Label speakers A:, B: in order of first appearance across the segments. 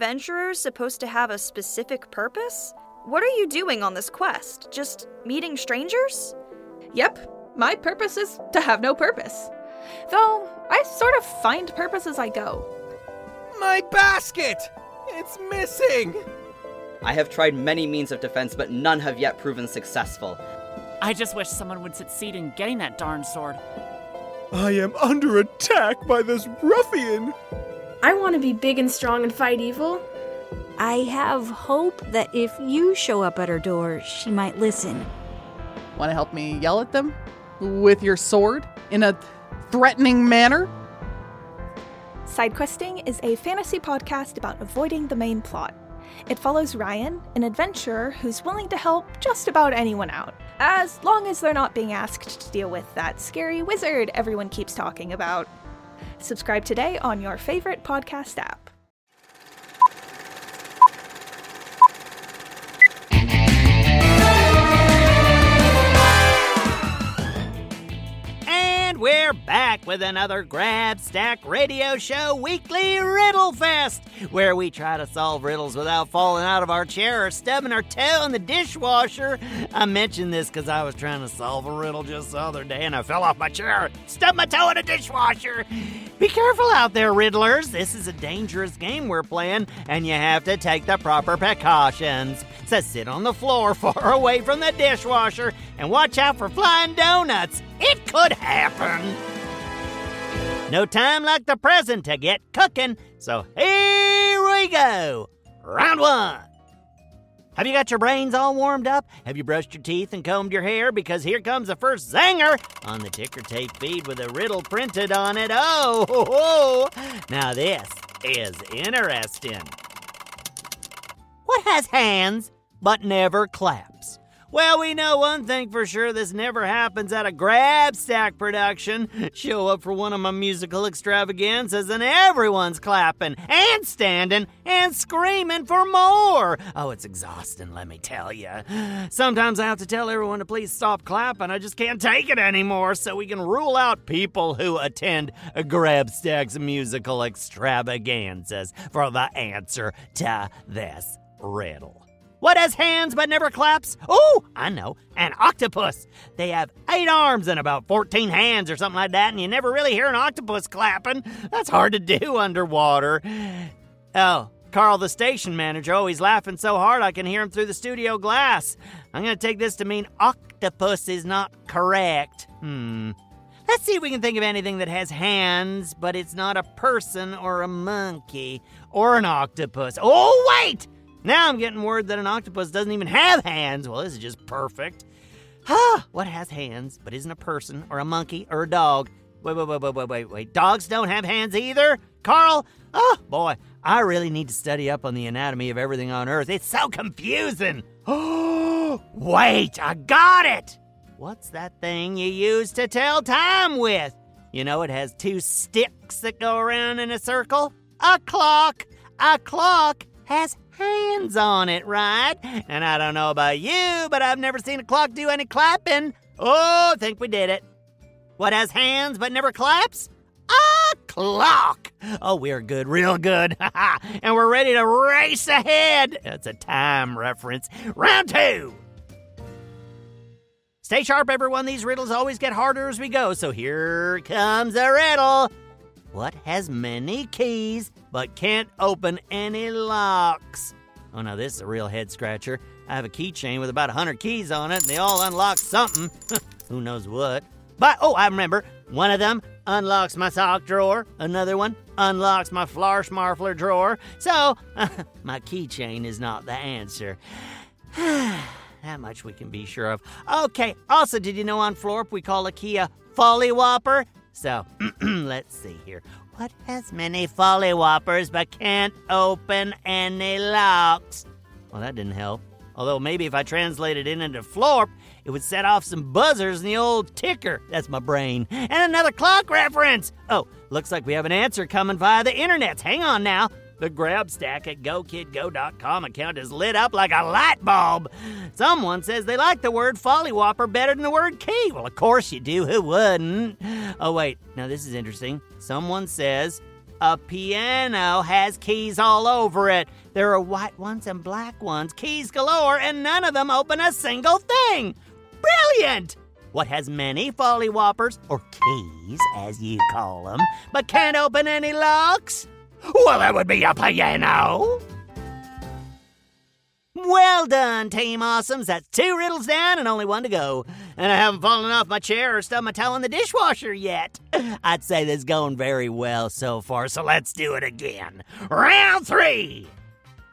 A: Adventurers supposed to have a specific purpose? What are you doing on this quest? Just meeting strangers?
B: Yep, my purpose is to have no purpose. Though, I sort of find purpose as I go.
C: My basket! It's missing!
D: I have tried many means of defense, but none have yet proven successful.
E: I just wish someone would succeed in getting that darn sword.
F: I am under attack by this ruffian!
G: I want to be big and strong and fight evil.
H: I have hope that if you show up at her door, she might listen.
B: Want to help me yell at them? With your sword? In a threatening manner?
I: Sidequesting is a fantasy podcast about avoiding the main plot. It follows Ryan, an adventurer who's willing to help just about anyone out, as long as they're not being asked to deal with that scary wizard everyone keeps talking about. Subscribe today on your favorite podcast app.
J: And we're back with another Grabstack Radio Show Weekly Riddle Fest, where we try to solve riddles without falling out of our chair or stubbing our toe in the dishwasher. I mentioned this because I was trying to solve a riddle just the other day and I fell off my chair, stubbed my toe in a dishwasher. Be careful out there, riddlers. This is a dangerous game we're playing, and you have to take the proper precautions. So sit on the floor far away from the dishwasher and watch out for flying donuts. It could happen. No time like the present to get cooking, so here we go. Round one. Have you got your brains all warmed up? Have you brushed your teeth and combed your hair? Because here comes the first zanger on the ticker tape feed with a riddle printed on it. Oh, ho, ho. now this is interesting. What has hands but never claps? Well, we know one thing for sure this never happens at a Grabstack production. Show up for one of my musical extravaganzas and everyone's clapping and standing and screaming for more. Oh, it's exhausting, let me tell you. Sometimes I have to tell everyone to please stop clapping. I just can't take it anymore so we can rule out people who attend Grabstack's musical extravaganzas for the answer to this riddle. What has hands but never claps? Oh, I know, an octopus. They have eight arms and about 14 hands or something like that, and you never really hear an octopus clapping. That's hard to do underwater. Oh, Carl, the station manager, oh, he's laughing so hard I can hear him through the studio glass. I'm going to take this to mean octopus is not correct. Hmm. Let's see if we can think of anything that has hands, but it's not a person or a monkey or an octopus. Oh, wait! Now I'm getting word that an octopus doesn't even have hands. Well, this is just perfect. Huh, what has hands but isn't a person or a monkey or a dog? Wait, wait, wait, wait, wait, wait, wait. Dogs don't have hands either? Carl? Oh, boy, I really need to study up on the anatomy of everything on Earth. It's so confusing. Oh, wait, I got it. What's that thing you use to tell time with? You know, it has two sticks that go around in a circle? A clock. A clock has hands on it, right? And I don't know about you, but I've never seen a clock do any clapping. Oh, I think we did it. What has hands but never claps? A clock. Oh, we're good, real good. and we're ready to race ahead. That's a time reference. Round two. Stay sharp, everyone. These riddles always get harder as we go. So here comes a riddle. What has many keys but can't open any locks? Oh, now this is a real head scratcher. I have a keychain with about a 100 keys on it, and they all unlock something. Who knows what? But, oh, I remember. One of them unlocks my sock drawer, another one unlocks my Flarschmarfler drawer. So, my keychain is not the answer. that much we can be sure of. Okay, also, did you know on Florp we call a key a Folly Whopper? So, let's see here. What has many folly-whoppers but can't open any locks? Well, that didn't help. Although maybe if I translated it into florp, it would set off some buzzers in the old ticker. That's my brain. And another clock reference. Oh, looks like we have an answer coming via the internet. Hang on now. The grabstack at GoKidGo.com account is lit up like a light bulb. Someone says they like the word follywhopper better than the word key. Well, of course you do. Who wouldn't? Oh, wait. Now, this is interesting. Someone says a piano has keys all over it. There are white ones and black ones, keys galore, and none of them open a single thing. Brilliant! What has many follywhoppers, or keys as you call them, but can't open any locks? Well, that would be a piano. Well done, Team Awesomes. That's two riddles down and only one to go. And I haven't fallen off my chair or stubbed my toe in the dishwasher yet. I'd say this is going very well so far, so let's do it again. Round three.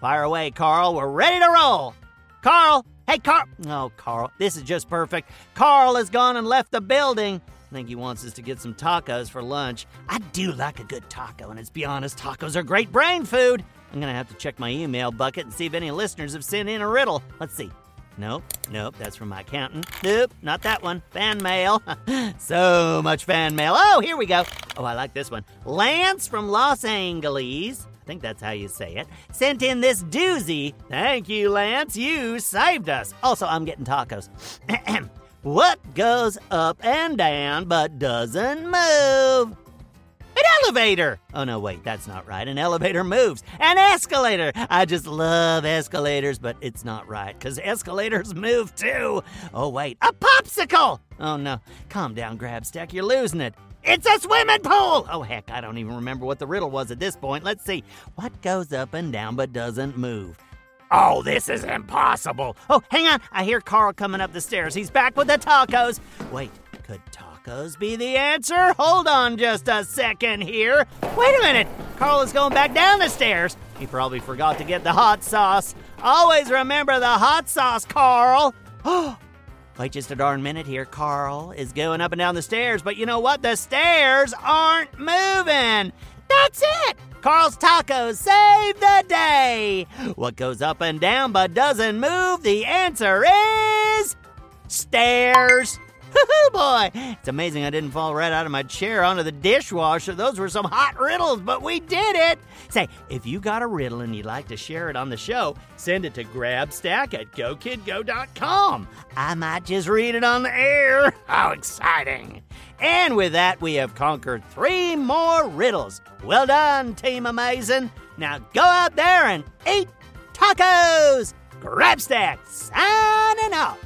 J: Fire away, Carl. We're ready to roll. Carl! Hey, Carl! Oh, Carl, this is just perfect. Carl has gone and left the building. I think he wants us to get some tacos for lunch. I do like a good taco, and let's be honest, tacos are great brain food. I'm gonna have to check my email bucket and see if any listeners have sent in a riddle. Let's see. Nope, nope, that's from my accountant. Nope, not that one. Fan mail. so much fan mail. Oh, here we go. Oh, I like this one. Lance from Los Angeles. I think that's how you say it. Sent in this doozy. Thank you, Lance. You saved us. Also, I'm getting tacos. what goes up and down but doesn't move? An elevator! Oh, no, wait, that's not right. An elevator moves. An escalator! I just love escalators, but it's not right, because escalators move too. Oh, wait, a popsicle! Oh, no. Calm down, Grabstack, you're losing it. It's a swimming pool! Oh, heck, I don't even remember what the riddle was at this point. Let's see. What goes up and down but doesn't move? Oh, this is impossible. Oh, hang on. I hear Carl coming up the stairs. He's back with the tacos. Wait, could tacos be the answer? Hold on just a second here. Wait a minute. Carl is going back down the stairs. He probably forgot to get the hot sauce. Always remember the hot sauce, Carl. Wait just a darn minute here. Carl is going up and down the stairs, but you know what? The stairs aren't moving. That's it! Carl's Tacos save the day! What goes up and down but doesn't move? The answer is. stairs! Boy! It's amazing I didn't fall right out of my chair onto the dishwasher. Those were some hot riddles, but we did it! Say, if you got a riddle and you'd like to share it on the show, send it to grabstack at gokidgo.com. I might just read it on the air. How exciting! And with that, we have conquered three more riddles. Well done, Team Amazing. Now go out there and eat tacos! Grabstack signing off.